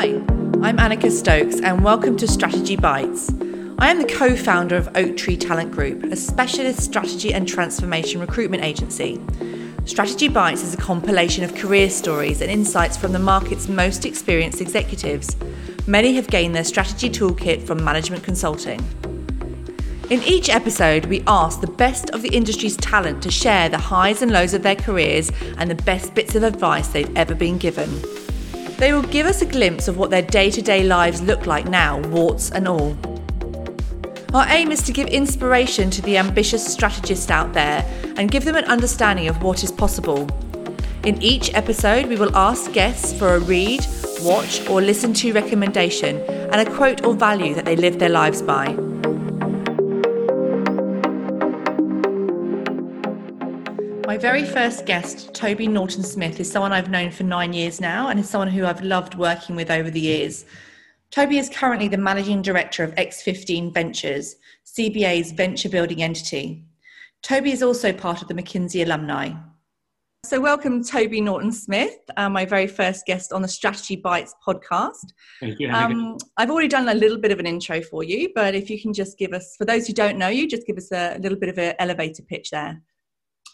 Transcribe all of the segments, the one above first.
Hi, I'm Annika Stokes, and welcome to Strategy Bites. I am the co founder of Oak Tree Talent Group, a specialist strategy and transformation recruitment agency. Strategy Bites is a compilation of career stories and insights from the market's most experienced executives. Many have gained their strategy toolkit from management consulting. In each episode, we ask the best of the industry's talent to share the highs and lows of their careers and the best bits of advice they've ever been given. They will give us a glimpse of what their day to day lives look like now, warts and all. Our aim is to give inspiration to the ambitious strategists out there and give them an understanding of what is possible. In each episode, we will ask guests for a read, watch, or listen to recommendation and a quote or value that they live their lives by. My very first guest, Toby Norton Smith, is someone I've known for nine years now and is someone who I've loved working with over the years. Toby is currently the managing director of X15 Ventures, CBA's venture building entity. Toby is also part of the McKinsey alumni. So, welcome, Toby Norton Smith, uh, my very first guest on the Strategy Bites podcast. Thank you. Um, I've already done a little bit of an intro for you, but if you can just give us, for those who don't know you, just give us a, a little bit of an elevator pitch there.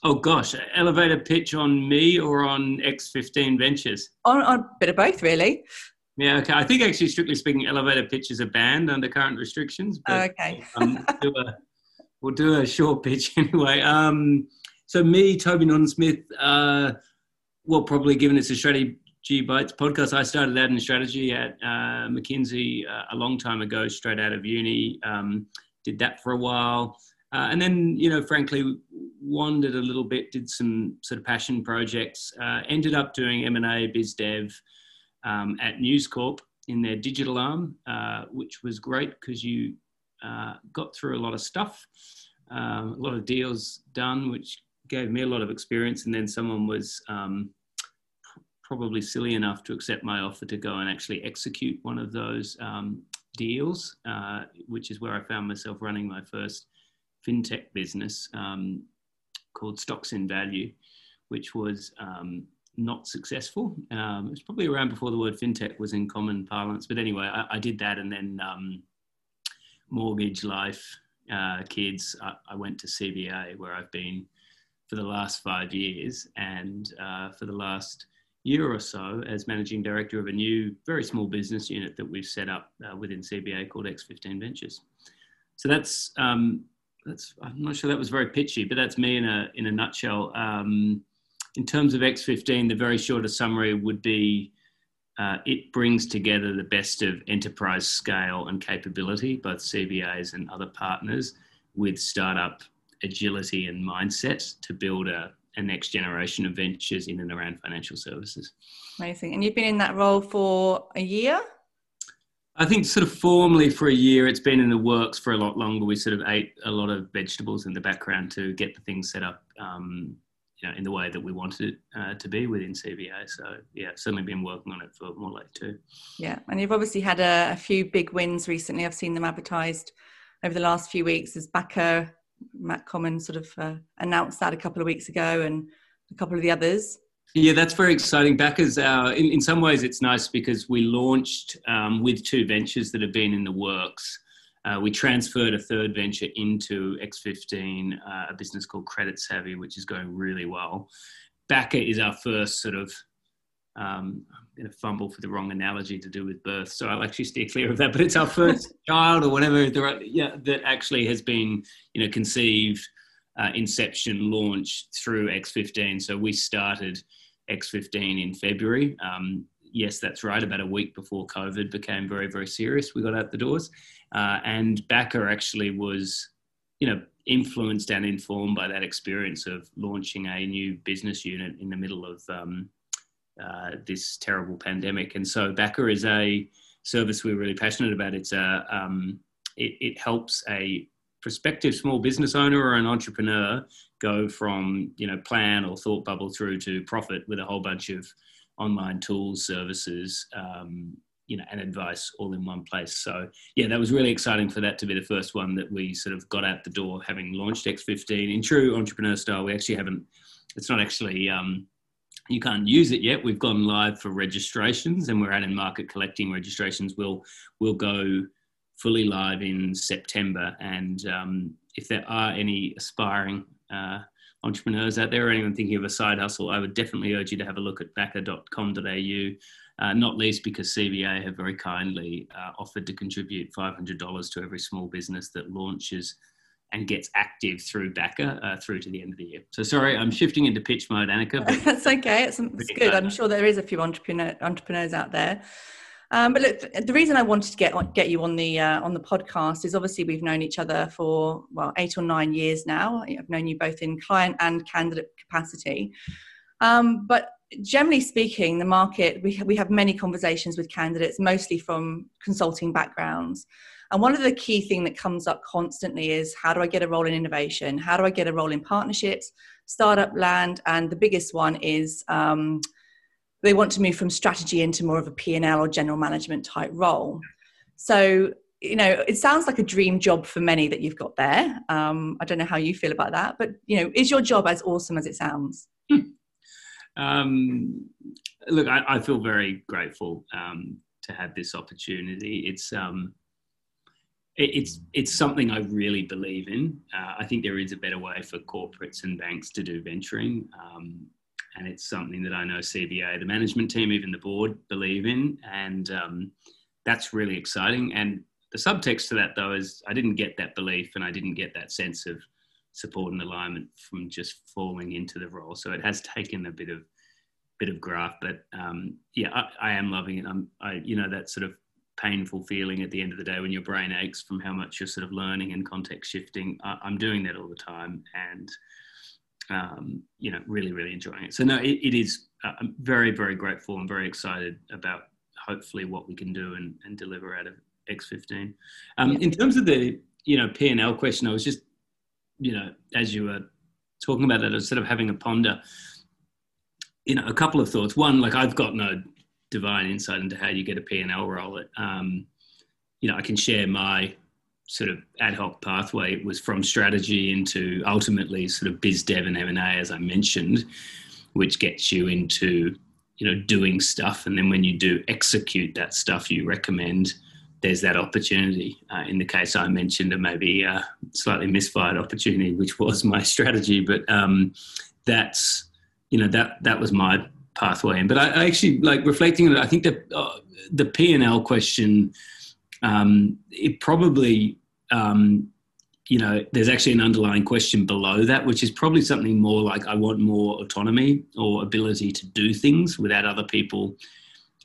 Oh gosh, elevator pitch on me or on X15 Ventures? On, on a bit of both, really. Yeah, okay. I think actually, strictly speaking, elevator pitch is a banned under current restrictions. But, oh, okay. um, we'll, do a, we'll, do a, short pitch anyway. Um, so me, Toby Norton Smith, uh, well, probably given it's a strategy bites podcast, I started out in strategy at uh, McKinsey uh, a long time ago, straight out of uni. Um, did that for a while. Uh, and then, you know, frankly, wandered a little bit, did some sort of passion projects, uh, ended up doing M&A, biz dev, um, at News Corp in their digital arm, uh, which was great because you uh, got through a lot of stuff, um, a lot of deals done, which gave me a lot of experience. And then someone was um, probably silly enough to accept my offer to go and actually execute one of those um, deals, uh, which is where I found myself running my first fintech business um, called Stocks in Value, which was um, not successful. Um, it was probably around before the word fintech was in common parlance. But anyway, I, I did that and then um, mortgage, life, uh, kids. I, I, went to CBA where I've been for the last five years and uh, for the last year or so as managing director of a new, very small business unit that we've set up uh, within CBA called X15 Ventures. So that's, um, that's, I'm not sure that was very pitchy, but that's me in a, in a nutshell. Um, in terms of X15, the very shortest summary would be uh, it brings together the best of enterprise scale and capability, both CBAs and other partners, with startup agility and mindset to build a, a next generation of ventures in and around financial services. Amazing. And you've been in that role for a year? I think sort of formally for a year, it's been in the works for a lot longer. We sort of ate a lot of vegetables in the background to get the things set up um, you know, in the way that we wanted it uh, to be within CBA. So yeah, certainly been working on it for more like two. Yeah, and you've obviously had a, a, few big wins recently. I've seen them advertised over the last few weeks. As Backer, Matt Comyn sort of uh, announced that a couple of weeks ago, and a couple of the others. Yeah, that's very exciting. Backer's, uh, in, in some ways, it's nice because we launched um, with two ventures that have been in the works. Uh, we transferred a third venture into X15, uh, a business called Credit Savvy, which is going really well. Backer is our first sort of, um, I'm going to fumble for the wrong analogy to do with birth, so I'll actually steer clear of that. But it's our first child or whatever the, yeah, that actually has been, you know, conceived, uh, inception, launch through X15. So we started X15 in February. Um, yes, that's right. About a week before COVID became very, very serious, we got out the doors. Uh, and Backer actually was, you know, influenced and informed by that experience of launching a new business unit in the middle of um, uh, this terrible pandemic. And so Backer is a service we're really passionate about. It's a, um, it, it helps a prospective small business owner or an entrepreneur go from you know plan or thought bubble through to profit with a whole bunch of online tools services um, you know, and advice all in one place. So yeah, that was really exciting for that to be the first one that we sort of got out the door, having launched X15 in true entrepreneur style. We actually haven't. It's not actually um, you can't use it yet. We've gone live for registrations, and we're out in market collecting registrations. We'll we'll go fully live in September, and um, if there are any aspiring uh, entrepreneurs out there or anyone thinking of a side hustle, I would definitely urge you to have a look at backer.com.au. Uh, not least because CBA have very kindly uh, offered to contribute $500 to every small business that launches and gets active through Backer uh, through to the end of the year. So sorry, I'm shifting into pitch mode, Annika. That's okay. It's, it's good. I'm sure there is a few entrepreneur, entrepreneurs out there. Um, but look, the reason I wanted to get get you on the uh, on the podcast is obviously we've known each other for well eight or nine years now. I've known you both in client and candidate capacity. Um, but generally speaking, the market we we have many conversations with candidates, mostly from consulting backgrounds. And one of the key thing that comes up constantly is how do I get a role in innovation? How do I get a role in partnerships, startup land, and the biggest one is um, they want to move from strategy into more of a P&L or general management type role. So you know, it sounds like a dream job for many that you've got there. Um, I don't know how you feel about that, but you know, is your job as awesome as it sounds? um, look, I, I, feel very grateful um, to have this opportunity. It's um, it's it's something I really believe in. Uh, I think there is a better way for corporates and banks to do venturing, um, and it's something that I know CBA, the management team, even the board, believe in, and um, that's really exciting. And the subtext to that, though, is I didn't get that belief, and I didn't get that sense of support and alignment from just falling into the role. So it has taken a bit of bit of graft, but um, yeah, I, I, am loving it. I'm, I, you know, that sort of painful feeling at the end of the day when your brain aches from how much you're sort of learning and context shifting. I, am doing that all the time and, um, you know, really, really enjoying it. So, no, it, it is, uh, I'm very, very grateful and very excited about hopefully what we can do and, and deliver out of X15. Um, yeah. In terms of the, you know, P&L question, I was just, you know, as you were talking about that, I was sort of having a ponder you know, a couple of thoughts. One, like I've got no divine insight into how you get a P&L role. It, um, you know, I can share my sort of ad hoc pathway. Was from strategy into ultimately sort of biz dev and M&A, as I mentioned, which gets you into, you know, doing stuff. And then when you do execute that stuff you recommend, there's that opportunity. Uh, in the case I mentioned, a maybe a slightly misfired opportunity, which was my strategy, but um, that's, you know, that, that was my pathway in. But I, I actually like reflecting on it. I think that uh, the P and L question, um, it probably, um, you know, there's actually an underlying question below that, which is probably something more like I want more autonomy or ability to do things without other people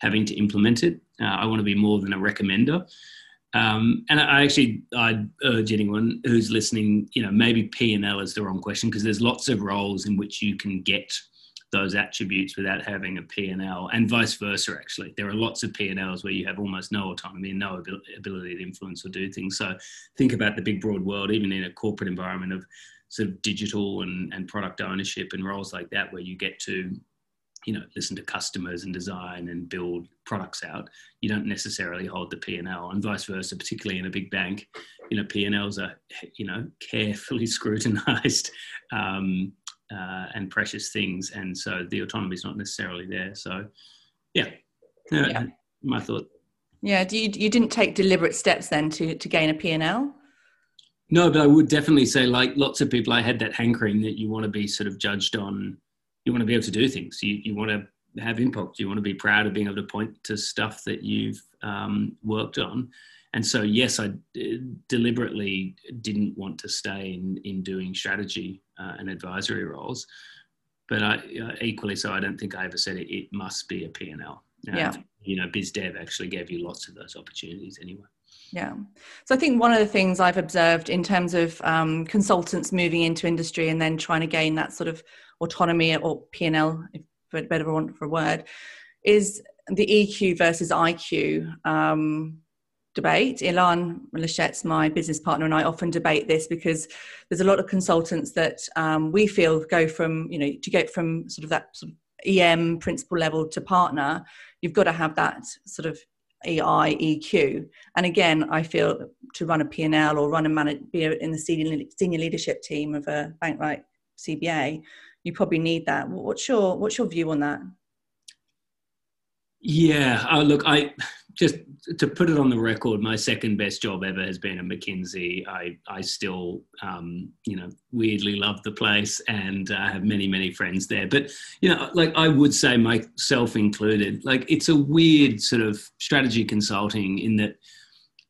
having to implement it. Uh, I want to be more than a recommender. Um, and I actually I'd urge anyone who's listening, you know, maybe P and L is the wrong question because there's lots of roles in which you can get those attributes without having a P&L and vice versa actually. There are lots of P&Ls where you have almost no autonomy and no ability to influence or do things. So think about the big broad world even in a corporate environment of sort of digital and, and product ownership and roles like that where you get to you know listen to customers and design and build products out. You don't necessarily hold the p&l and vice versa particularly in a big bank you know p&l's are you know carefully scrutinized um, uh, and precious things, and so the autonomy is not necessarily there. So, yeah, uh, yeah. my thought. Yeah, do you you didn't take deliberate steps then to to gain a P&L? No, but I would definitely say, like lots of people, I had that hankering that you want to be sort of judged on. You want to be able to do things. You you want to have impact. You want to be proud of being able to point to stuff that you've um, worked on. And so, yes, I deliberately didn't want to stay in, in doing strategy uh, and advisory roles. But I, uh, equally so, I don't think I ever said it, it must be a P&L. Yeah. You know, BizDev actually gave you lots of those opportunities anyway. Yeah. So I think one of the things I've observed in terms of um, consultants moving into industry and then trying to gain that sort of autonomy or P&L, if for better want for a word, is the EQ versus IQ. Um, debate. Ilan Lachette's my business partner, and I often debate this because there's a lot of consultants that um, we feel go from, you know, to get from sort of that sort of EM principal level to partner, you've got to have that sort of EI EQ. And again, I feel to run a P&L or run a manage, be in the senior, senior leadership team of a bank like CBA, you probably need that. What's your what's your view on that? Yeah, uh, look, I just to put it on the record, my second best job ever has been at McKinsey. I I still, um, you know, weirdly love the place and uh, have many many friends there. But you know, like I would say, myself included, like it's a weird sort of strategy consulting in that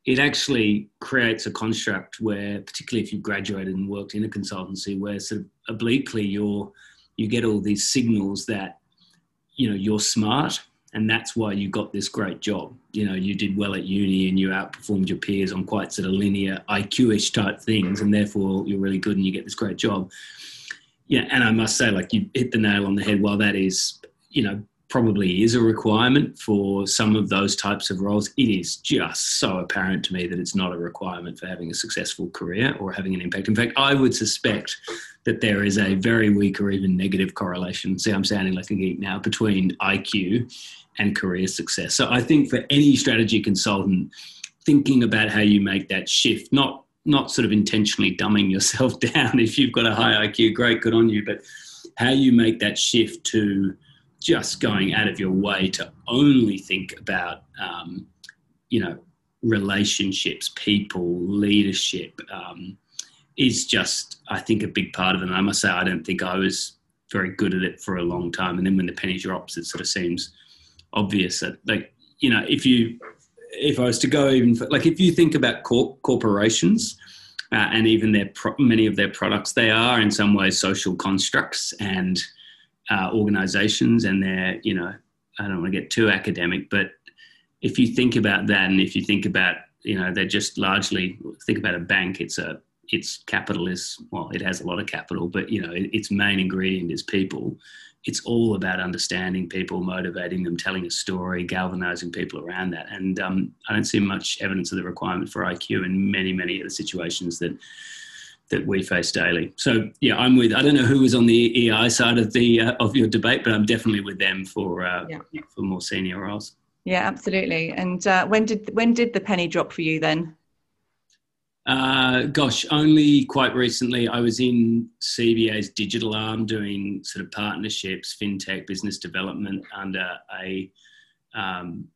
it actually creates a construct where, particularly if you've graduated and worked in a consultancy, where sort of obliquely you're you get all these signals that you know you're smart and that's why you got this great job. You know, you did well at uni and you outperformed your peers on quite sort of linear IQ-ish type things, and therefore you're really good and you get this great job. Yeah, and I must say, like you hit the nail on the head. While that is, you know, probably is a requirement for some of those types of roles, it is just so apparent to me that it's not a requirement for having a successful career or having an impact. In fact, I would suspect that there is a very weak or even negative correlation. See, I'm sounding like a geek now between IQ and career success. So I think for any strategy consultant, thinking about how you make that shift, not not sort of intentionally dumbing yourself down if you've got a high IQ, great, good on you, but how you make that shift to just going out of your way to only think about, um, you know, relationships, people, leadership, um, is just, I think, a big part of it. And I must say, I don't think I was very good at it for a long time. And then when the penny drops, it sort of seems obvious that, like, you know, if you, if I was to go even for, like, if you think about corporations uh, and even their pro- many of their products, they are in some ways social constructs and uh, organizations, and they're, you know, I don't want to get too academic, but if you think about that, and if you think about, you know, they're just largely think about a bank, it's a its capital is well, it has a lot of capital, but you know, its main ingredient is people. It's all about understanding people, motivating them, telling a story, galvanizing people around that. And um, I don't see much evidence of the requirement for IQ in many, many of the situations that that we face daily. So yeah, I'm with. I don't know who was on the EI side of the uh, of your debate, but I'm definitely with them for uh, yeah. for more senior roles. Yeah, absolutely. And uh, when did when did the penny drop for you then? Uh, gosh, only quite recently. I was in CBA's digital arm doing sort of partnerships, fintech, business development under a, um,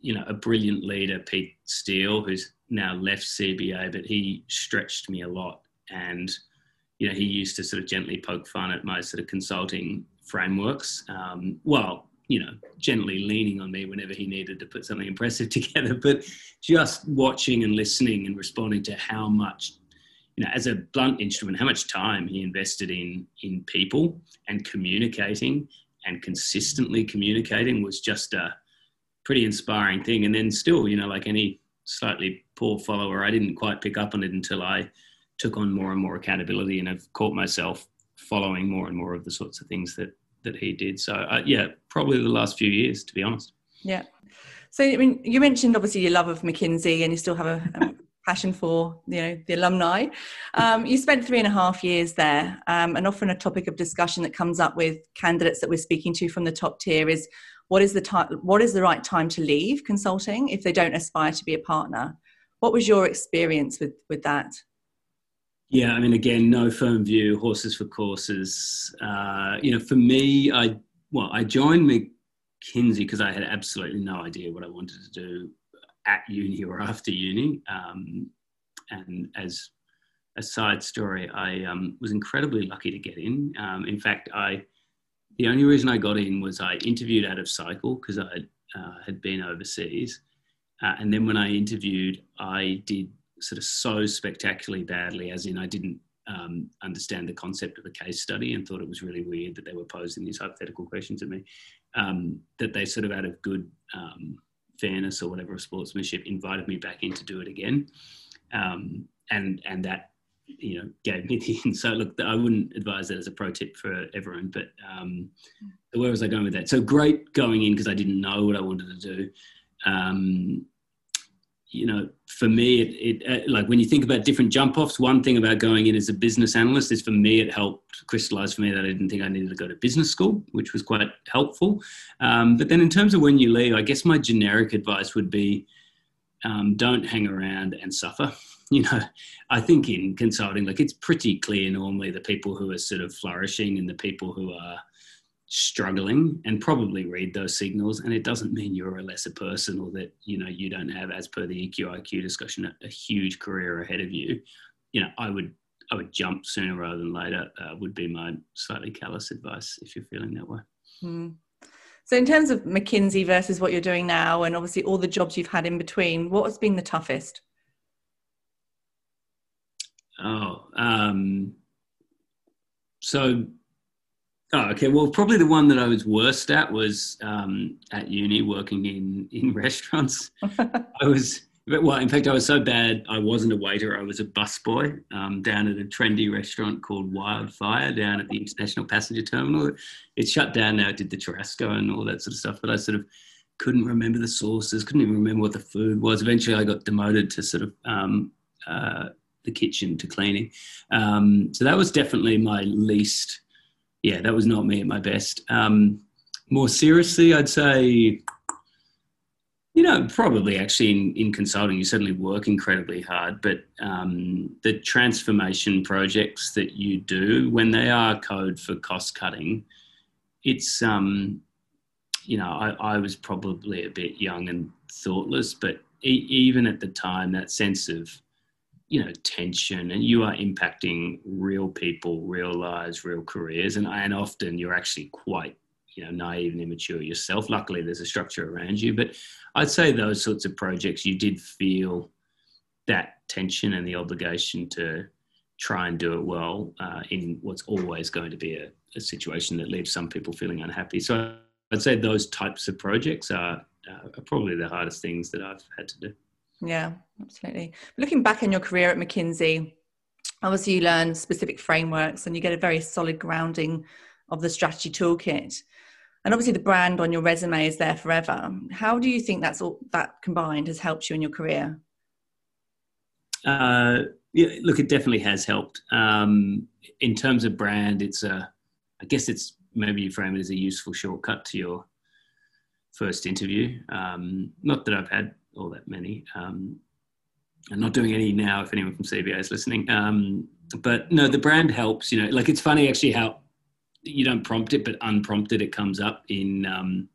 you know, a brilliant leader, Pete Steele, who's now left CBA, but he stretched me a lot. And, you know, he used to sort of gently poke fun at my sort of consulting frameworks. Um, well, you know, gently leaning on me whenever he needed to put something impressive together. But just watching and listening and responding to how much, you know, as a blunt instrument, how much time he invested in in people and communicating and consistently communicating was just a pretty inspiring thing. And then still, you know, like any slightly poor follower, I didn't quite pick up on it until I took on more and more accountability and I've caught myself following more and more of the sorts of things that that he did. So uh, yeah, probably the last few years, to be honest. Yeah. So I mean, you mentioned obviously your love of McKinsey, and you still have a, a passion for you know the alumni. Um, you spent three and a half years there, um, and often a topic of discussion that comes up with candidates that we're speaking to from the top tier is what is the time, what is the right time to leave consulting if they don't aspire to be a partner. What was your experience with with that? Yeah, I mean, again, no firm view, horses for courses. Uh, you know, for me, I well, I joined McKinsey because I had absolutely no idea what I wanted to do at uni or after uni. Um, and as a side story, I um, was incredibly lucky to get in. Um, in fact, I the only reason I got in was I interviewed out of cycle because I uh, had been overseas, uh, and then when I interviewed, I did sort of so spectacularly badly, as in I didn't um, understand the concept of a case study and thought it was really weird that they were posing these hypothetical questions at me, um, that they sort of out of good um, fairness or whatever sportsmanship invited me back in to do it again. Um, and, and that, you know, gave me the insight. Look, I wouldn't advise that as a pro tip for everyone, but um, where was I going with that? So great going in because I didn't know what I wanted to do. Um, you know, for me, it, it uh, like when you think about different jump offs, one thing about going in as a business analyst is for me, it helped crystallize for me that I didn't think I needed to go to business school, which was quite helpful. Um, but then in terms of when you leave, I guess my generic advice would be um, don't hang around and suffer. you know, I think in consulting, like it's pretty clear normally the people who are sort of flourishing and the people who are struggling and probably read those signals. And it doesn't mean you're a lesser person or that, you know, you don't have, as per the EQIQ discussion, a, huge career ahead of you. You know, I would, I would jump sooner rather than later uh, would be my slightly callous advice if you're feeling that way. Mm. So, in terms of McKinsey versus what you're doing now, and obviously all the jobs you've had in between, what has been the toughest? Oh, um, so, oh, okay. Well, probably the one that I was worst at was um, at uni working in in restaurants. I was well, in fact, I was so bad. I wasn't a waiter. I was a busboy um, down at a trendy restaurant called Wildfire down at the International Passenger Terminal. It's shut down now. It did the churrasco and all that sort of stuff. But I sort of couldn't remember the sauces. Couldn't even remember what the food was. Eventually, I got demoted to sort of um, uh, the kitchen to cleaning. Um, so that was definitely my least. Yeah, that was not me at my best. Um, more seriously, I'd say you know, probably actually in, in consulting, you certainly work incredibly hard, but um, the transformation projects that you do, when they are code for cost cutting, it's, um, you know, I, I was probably a bit young and thoughtless, but e- even at the time, that sense of, you know, tension and you are impacting real people, real lives, real careers. And, and often you're actually quite you know naive and immature yourself. Luckily there's a structure around you. But i'd say those sorts of projects you did feel that tension and the obligation to try and do it well uh, in what's always going to be a, a, situation that leaves some people feeling unhappy. So i'd say those types of projects are, uh, are probably the hardest things that i've had to do yeah absolutely. Looking back in your career at mckinsey obviously you learn specific frameworks and you get a very solid grounding of the strategy toolkit. And obviously the brand on your resume is there forever. How do you think that's all that combined has helped you in your career? Uh, yeah, look it definitely has helped. Um, in terms of brand it's a i guess it's maybe you frame it as a useful shortcut to your first interview. Um, not that i've had all that many um, i'm not doing any now if anyone from cba is listening um, but no the brand helps you know like it's funny actually how you don't prompt it, but unprompted, it comes up in um,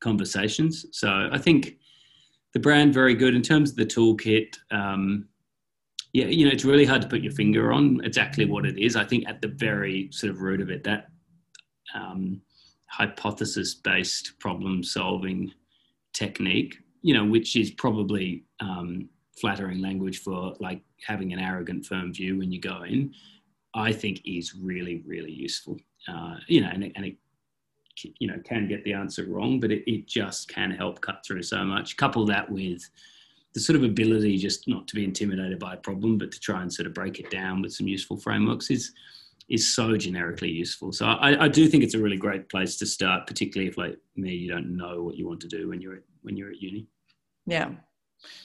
conversations. So I think the brand very good in terms of the toolkit. Um, yeah, you know, it's really hard to put your finger on exactly what it is. I think at the very sort of root of it, that um, hypothesis-based problem-solving technique, you know, which is probably um, flattering language for like having an arrogant firm view when you go in, I think is really, really useful uh, you know, and it, and it, you know, can get the answer wrong, but it, it just can help cut through so much. Couple that with the sort of ability just not to be intimidated by a problem, but to try and sort of break it down with some useful frameworks is is so generically useful. So I, I do think it's a really great place to start, particularly if like me, you don't know what you want to do when you're when you're at uni. Yeah,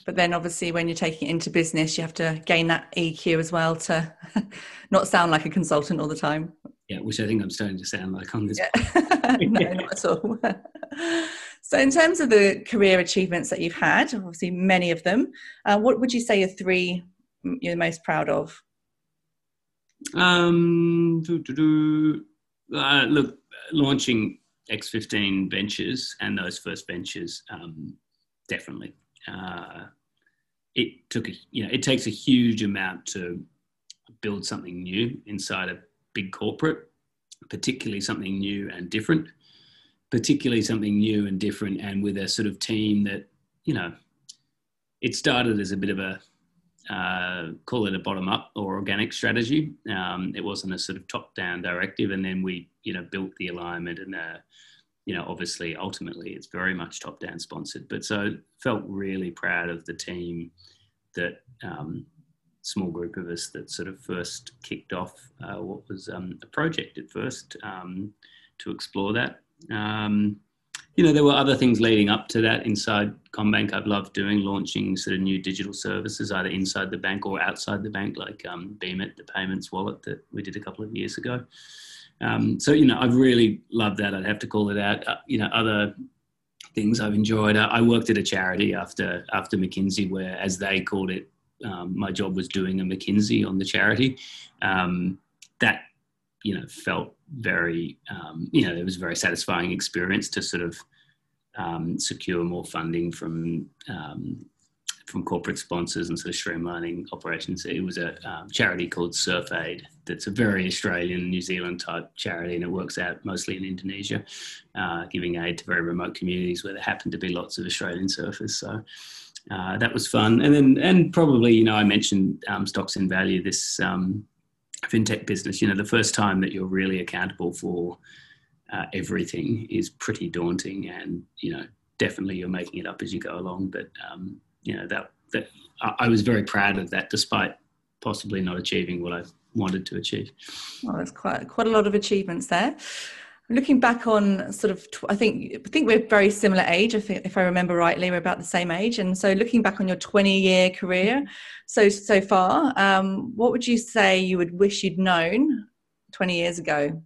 but then obviously when you're taking it into business, you have to gain that EQ as well to not sound like a consultant all the time. Yeah, which I think I'm starting to sound like on this. Yeah. no, not at all. so, in terms of the career achievements that you've had, obviously many of them, uh, what would you say are three you're most proud of? Um, uh, look, launching X15 ventures and those first ventures, um, definitely. Uh, it took a, you know, it takes a huge amount to build something new inside a big corporate, particularly something new and different, particularly something new and different, and with a sort of team that, you know, it started as a bit of a uh, call it a bottom up or organic strategy. Um, it wasn't a sort of top down directive, and then we, you know, built the alignment and. Uh, you know, obviously, ultimately, it's very much top down sponsored. But so felt really proud of the team that um, small group of us that sort of first kicked off uh, what was um, a project at first um, to explore that. You know, there were other things leading up to that inside CommBank. I've loved doing launching sort of new digital services, either inside the bank or outside the bank, like um, Beem It, the payments wallet that we did a couple of years ago. Um, so, you know, I've really loved that. I'd have to call it out. Uh, you know, other things I've enjoyed. I worked at a charity after after McKinsey, where, as they called it, um, my job was doing a McKinsey on the charity. Um, that you know felt very um, you know it was a very satisfying experience to sort of um, secure more funding from um, from corporate sponsors and sort of streamlining operations. It was a um, charity called SurfAid that's a very Australian, New Zealand type charity, and it works out mostly in Indonesia, uh, giving aid to very remote communities where there happen to be lots of Australian surfers. So uh, that was fun. And then, and probably, you know, I mentioned um, stocks in value, this um, fintech business. You know, the first time that you're really accountable for uh, everything is pretty daunting, and you know, definitely you're making it up as you go along. But um, you know that that I was very proud of that, despite possibly not achieving what I wanted to achieve. Well, there's quite quite a lot of achievements there. Looking back on sort of, I think I think we're very similar age. If if I remember rightly, we're about the same age. And so, looking back on your 20 year career, so so far, um, what would you say you would wish you'd known 20 years ago?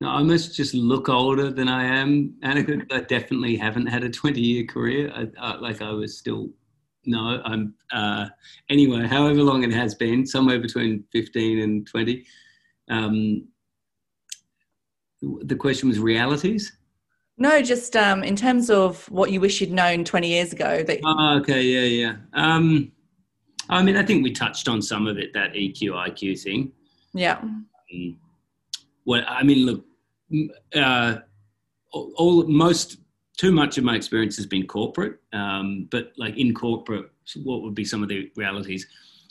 No, I must just look older than I am, Annika. I definitely haven't had a 20 year career. I, I, like I was still, no, I'm, uh, anyway, however long it has been, somewhere between 15 and 20. Um, the question was realities? No, just um, in terms of what you wish you'd known 20 years ago. That- oh, okay, yeah, yeah. Um, I mean, I think we touched on some of it, that EQ, IQ thing. Yeah. Um, what I mean, look, uh, all most too much of my experience has been corporate, um, but like in corporate, what would be some of the realities?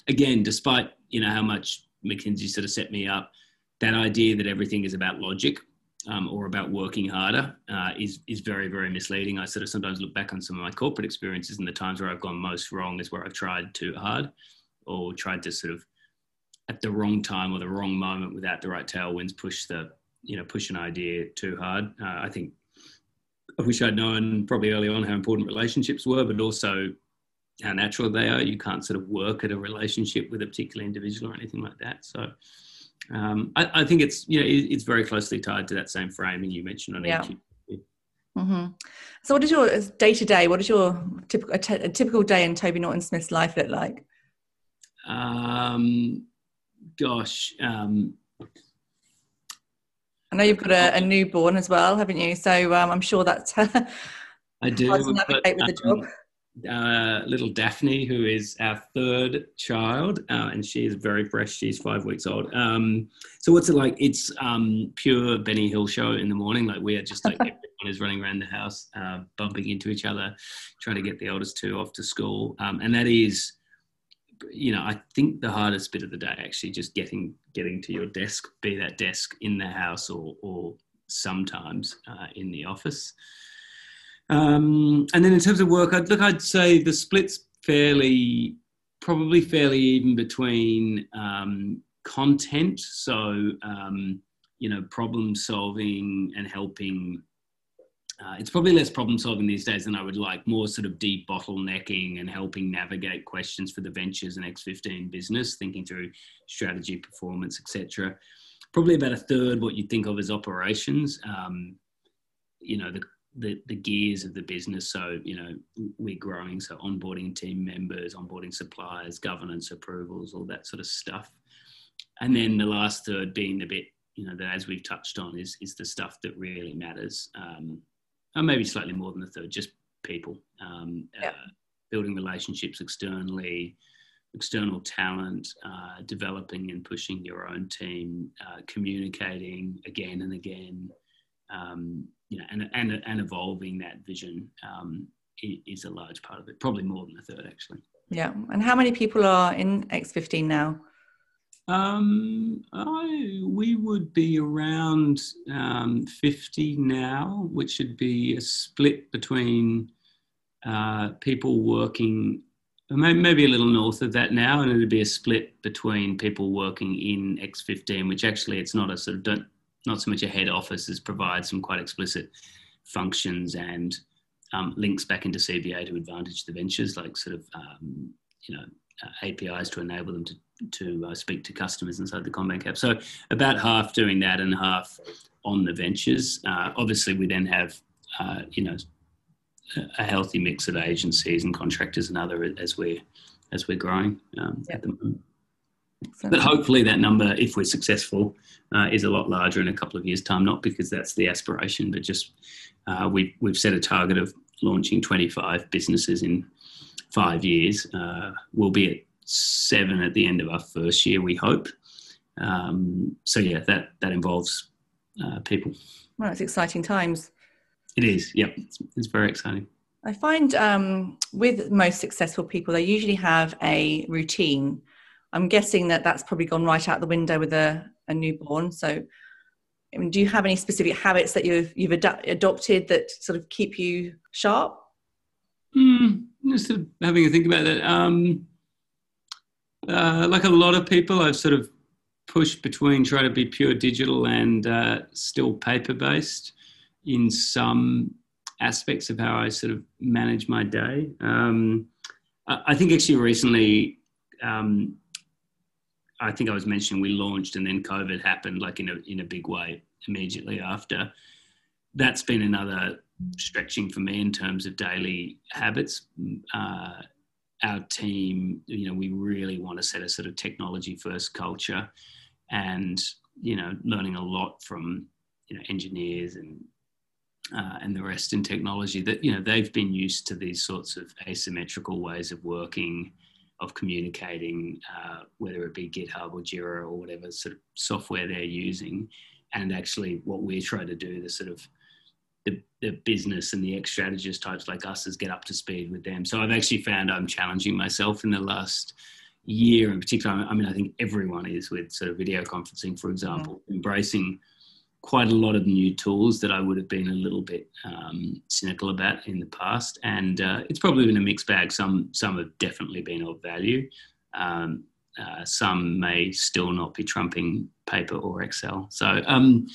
Again, despite you know how much McKinsey sort of set me up, that idea that everything is about logic um, or about working harder uh, is is very very misleading. I sort of sometimes look back on some of my corporate experiences and the times where I've gone most wrong is where I've tried too hard or tried to sort of at the wrong time or the wrong moment without the right tailwinds push the you know push an idea too hard. Uh, I think I wish I'd known probably early on how important relationships were, but also how natural they are. You can't sort of work at a relationship with a particular individual or anything like that. So um, I, I, think it's you know it, it's very closely tied to that same framing you mentioned on yeah. EQ. Mm-hmm. So, what is your day to day? What is your typical a, t- a typical day in Toby Norton Smith's life look like? Um, gosh, um, I know you've got a, a newborn as well, haven't you? So um, I'm sure that's I do. Hard to navigate with the um, job. Uh, little Daphne, who is our third child, uh, and she is very fresh. She's five weeks old. Um, so what's it like? It's um, pure Benny Hill show in the morning. Like we are just like everyone is running around the house, uh, bumping into each other, trying to get the eldest two off to school, um, and that is you know, I think the hardest bit of the day actually just getting getting to your desk, be that desk in the house or or sometimes uh, in the office. Um, and then in terms of work, I'd look, I'd say the split's fairly, probably fairly even between um, content. So, um, you know, problem solving and helping uh, it's probably less problem solving these days than I would like, more sort of deep bottlenecking and helping navigate questions for the ventures and X15 business, thinking through strategy, performance, etc. Probably about a third what you'd think of as operations. Um, you know, the, the, the gears of the business. So, you know, we're growing. So, onboarding team members, onboarding suppliers, governance approvals, all that sort of stuff. And then the last third being the bit, you know, that as we've touched on, is, is the stuff that really matters. Um, or maybe slightly more than the third, just people, um, uh, building relationships externally, external talent, uh, developing and pushing your own team, uh, communicating again and again, um, you know, and, and, and evolving that vision um, is a large part of it, probably more than a third actually. Yeah. And how many people are in X15 now? Um, I, we would be around um, 50 now, which would be a split between uh, people working, maybe a little north of that now, and it would be a split between people working in X15, which actually it's not a sort of don't, not so much a head office as provides some quite explicit functions and um, links back into CBA to advantage the ventures, like sort of um, you know uh, APIs to enable them to to uh, speak to customers inside the CommBank app. So about half doing that and half on the ventures. Uh, obviously, we then have uh, you know a healthy mix of agencies and contractors and other as we're as we're growing um, yep. at the moment. But hopefully, that number, if we're successful, uh, is a lot larger in a couple of years' time. Not because that's the aspiration, but just uh, we, we've set a target of launching 25 businesses in five years. Uh, we'll be at seven at the end of our first year, we hope. Um, so yeah, that that involves uh, people. Well, it's exciting times. It is. Yep, it's, it's very exciting. I find um, with most successful people, they usually have a routine. I'm guessing that that's probably gone right out the window with a, a newborn. So, I mean, do you have any specific habits that you've you've ad- adopted that sort of keep you sharp? Mm, just having a think about that. Um, uh, like a lot of people, I've sort of pushed between trying to be pure digital and uh, still paper based in some aspects of how I sort of manage my day. Um, I think actually recently, um, I think I was mentioning we launched and then COVID happened like in a in a big way immediately after. That's been another stretching for me in terms of daily habits. Uh, our team, you know, we really want to set a sort of technology first culture and, you know, learning a lot from, you know, engineers and uh, and the rest in technology that you know they've been used to these sorts of asymmetrical ways of working of communicating uh, whether it be github or jira or whatever sort of software they're using and actually what we're trying to do the sort of the, the business and the ex strategist types like us is get up to speed with them. So I've actually found I'm challenging myself in the last year in particular. I mean, I think everyone is with sort of video conferencing, for example, mm-hmm. embracing quite a lot of new tools that I would have been a little bit um, cynical about in the past. And uh, it's probably been a mixed bag. Some some have definitely been of value. Um, uh, some may still not be trumping paper or Excel. So, um,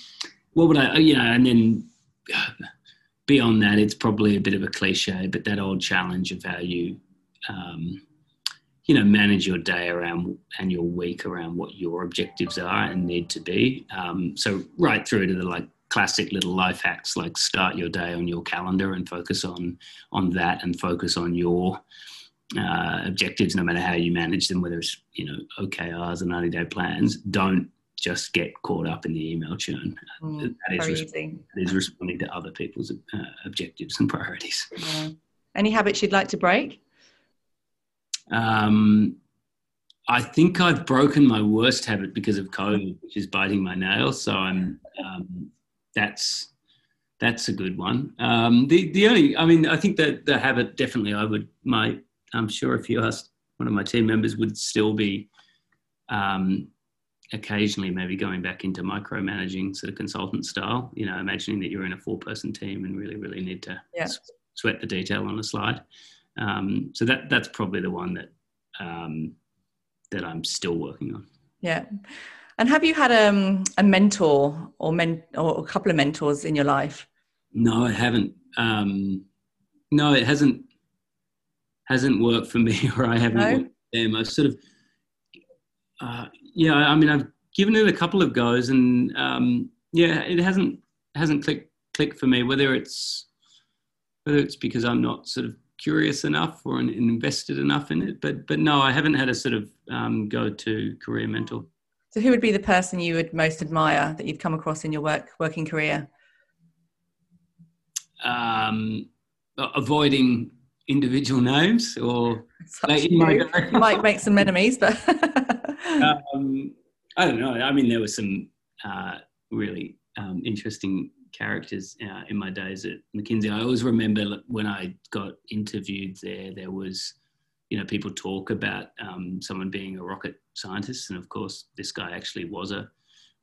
what would I, you know, and then beyond that, it's probably a bit of a cliche, but that old challenge of value um, you know, manage your day around and your week around what your objectives are and need to be. Um, so right through to the like classic little life hacks, like start your day on your calendar and focus on on that and focus on your uh, objectives, no matter how you manage them, whether it's you know OKRs or ninety day plans. Don't just get caught up in the email churn. Mm, that, is that is responding to other people's uh, objectives and priorities. Yeah. Any habits you'd like to break? Um, I think I've broken my worst habit because of COVID, which is biting my nails. So I'm um, that's that's a good one. Um, the the only I mean I think that the habit definitely I would my I'm sure if you asked one of my team members would still be um, occasionally maybe going back into micromanaging sort of consultant style, you know, imagining that you're in a four person team and really, really need to yeah. sweat the detail on a slide. Um, so that that's probably the one that um, that I'm still working on. Yeah. And have you had um, a mentor or men or a couple of mentors in your life? No, I haven't. Um, no, it hasn't hasn't worked for me, or I haven't no? worked them. I've sort of uh, yeah, I mean, I've given it a couple of goes, and um, yeah, it hasn't hasn't clicked clicked for me. Whether it's whether it's because I'm not sort of curious enough or invested enough in it, but but no, I haven't had a sort of um, go to career mentor. So, who would be the person you would most admire that you've come across in your work working career? Um, avoiding individual names or like might make some enemies, but um, I don't know. I mean, there were some uh, really um, interesting characters uh, in my days at McKinsey. I always remember when I got interviewed there, there was, you know, people talk about um, someone being a rocket scientist, and of course, this guy actually was a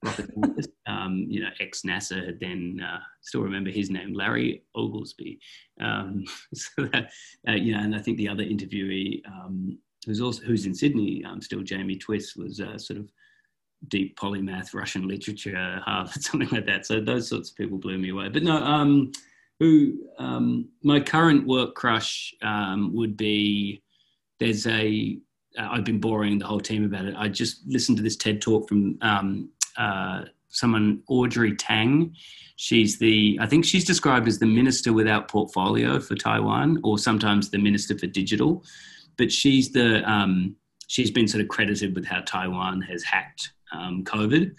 rocket scientist. Um, you know, ex NASA had then uh, still remember his name, Larry Oglesby. Um, so that, uh, you know, and I think the other interviewee um, who's also who's in Sydney um, still, Jamie Twist, was uh, sort of deep polymath, Russian literature, Harvard, something like that. So those sorts of people blew me away. But no, um, who um, my current work crush um, would be. There's a. uh, been boring the whole team about it. I just listened to this TED talk from um, uh, someone Audrey Tang. She's the I think she's described as the minister without portfolio for Taiwan, or sometimes the minister for digital but she's the um, she's been sort of credited with how Taiwan has hacked um, COVID,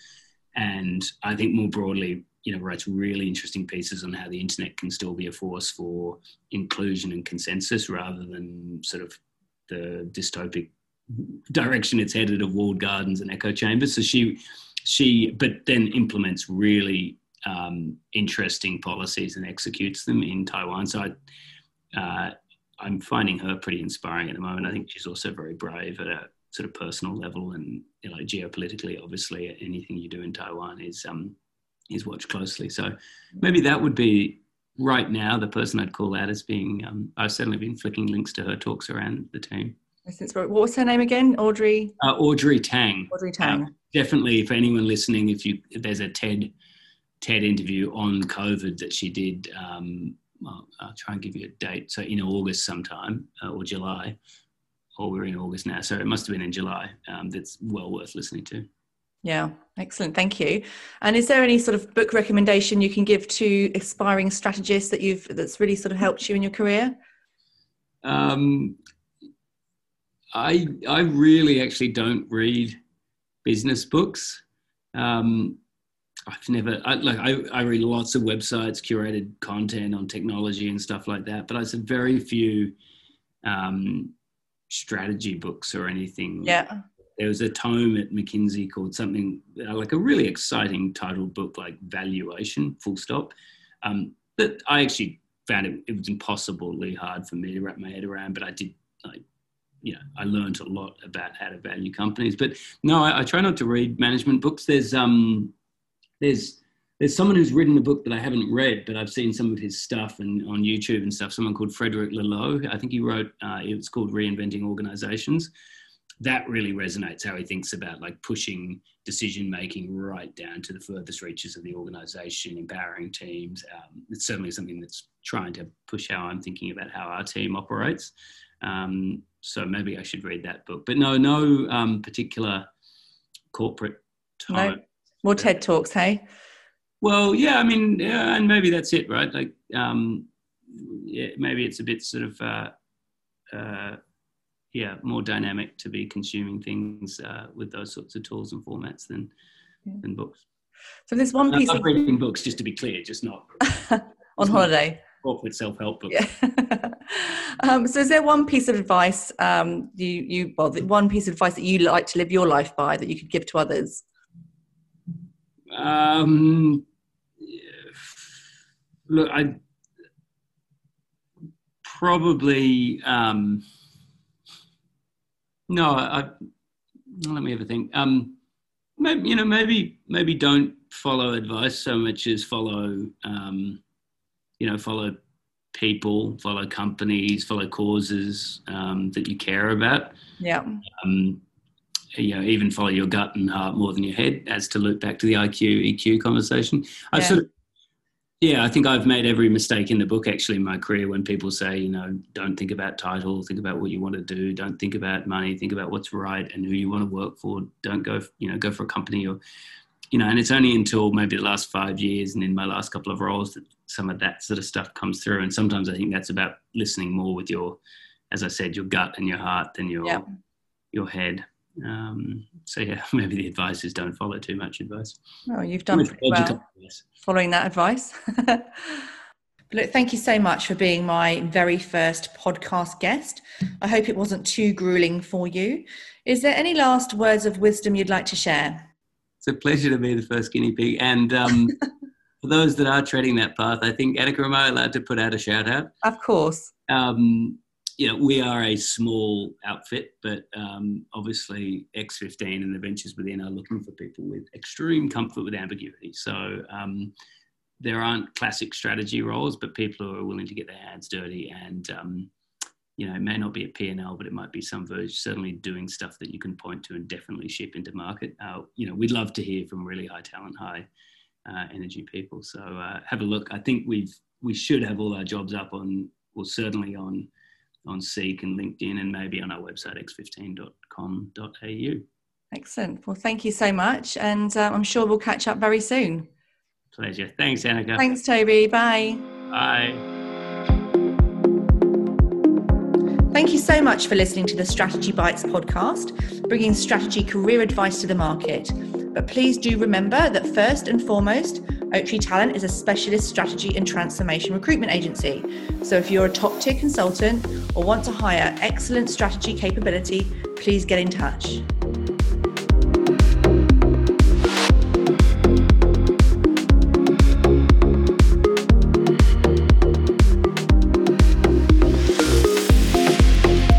and I think more broadly, you know, writes really interesting pieces on how the internet can still be a force for inclusion and consensus rather than sort of the dystopic direction it's headed of walled gardens and echo chambers. So she, she, but then implements really um, interesting policies and executes them in Taiwan. So I, uh, I'm finding her pretty inspiring at the moment. I think she's also very brave at a sort of personal level and you know, geopolitically. Obviously, anything you do in Taiwan is um, is watched closely. So maybe that would be right now the person I'd call out as being. Um, I've certainly been flicking links to her talks around the team. since What was her name again? Audrey. Uh, Audrey Tang. Audrey Tang. Uh, definitely, for anyone listening, if you if there's a TED TED interview on COVID that she did. Um, well, I'll try and give you a date. So in August sometime uh, or July, or we're in August now. So it must have been in July. Um, that's well worth listening to. Yeah, excellent. Thank you. And is there any sort of book recommendation you can give to aspiring strategists that you've that's really sort of helped you in your career? Um, I I really actually don't read business books. Um, I've never I, like I, I read lots of websites, curated content on technology and stuff like that, but I said very few um, strategy books or anything. Yeah. There was a tome at McKinsey called something uh, like a really exciting titled book, like Valuation, full stop. Um, that I actually found it, it was impossibly hard for me to wrap my head around, but I did, I you know, I learned a lot about how to value companies. But no, I, I try not to read management books. There's um, there's there's someone who's written a book that I haven't read, but I've seen some of his stuff and on YouTube and stuff. Someone called Frederick Laloux. I think he wrote. Uh, it's called Reinventing Organizations. That really resonates how he thinks about like pushing decision making right down to the furthest reaches of the organization, empowering teams. Um, it's certainly something that's trying to push how I'm thinking about how our team operates. Um, so maybe I should read that book. But no, no um, particular corporate No. More TED talks, hey? Well, yeah, I mean, yeah, and maybe that's it, right? Like, um, yeah, maybe it's a bit sort of, uh, uh, yeah, more dynamic to be consuming things uh, with those sorts of tools and formats than yeah. than books. So there's one piece. I'm of reading books, just to be clear, just not on holiday corporate self-help books. Yeah. um, so, is there one piece of advice um, you you well, the one piece of advice that you like to live your life by that you could give to others? Um, look, I probably um, no. I, let me have a think. Um, maybe you know, maybe maybe don't follow advice so much as follow um, you know, follow people, follow companies, follow causes um, that you care about. Yeah. Um, you know, even follow your gut and heart more than your head. As to loop back to the IQ EQ conversation, I sort of, yeah, I think I've made every mistake in the book actually in my career when people say, you know, don't think about title, think about what you want to do, don't think about money, think about what's right and who you want to work for. Don't go, you know, go for a company or you know, and it's only until maybe the last five years and in my last couple of roles that some of that sort of stuff comes through. And sometimes I think that's about listening more with your, as I said, your gut and your heart than your yep. your head. Um, so yeah, maybe the advice is don't follow too much advice. Oh, you've done pretty well following that advice. Look, thank you so much for being my very first podcast guest. I hope it wasn't too grueling for you. Is there any last words of wisdom you'd like to share? it's a pleasure to be the first guinea pig. And um, for those that are treading that path, I think Annika, am I allowed to put out a shout out? Of course. Um, you know, we are a small outfit, but um, obviously X15 and the ventures within are looking for people with extreme comfort with ambiguity. So um, there aren't classic strategy roles, but people who are willing to get their hands dirty and um, you know, it may not be a P&L, but it might be some version, certainly doing stuff that you can point to and definitely ship into market. Uh, you know, we'd love to hear from really high talent, high uh, energy people. So uh, have a look. I think we've, we should have all our jobs up on, well, certainly on, on Seek and LinkedIn and maybe on our website, x15.com.au. Excellent. Well, thank you so much. And uh, I'm sure we'll catch up very soon. Pleasure. Thanks, Annika. Thanks, Toby. Bye. Bye. Thank you so much for listening to the Strategy Bites podcast, bringing strategy career advice to the market. But please do remember that first and foremost, Oaktree Talent is a specialist strategy and transformation recruitment agency. So if you're a top tier consultant or want to hire excellent strategy capability, please get in touch.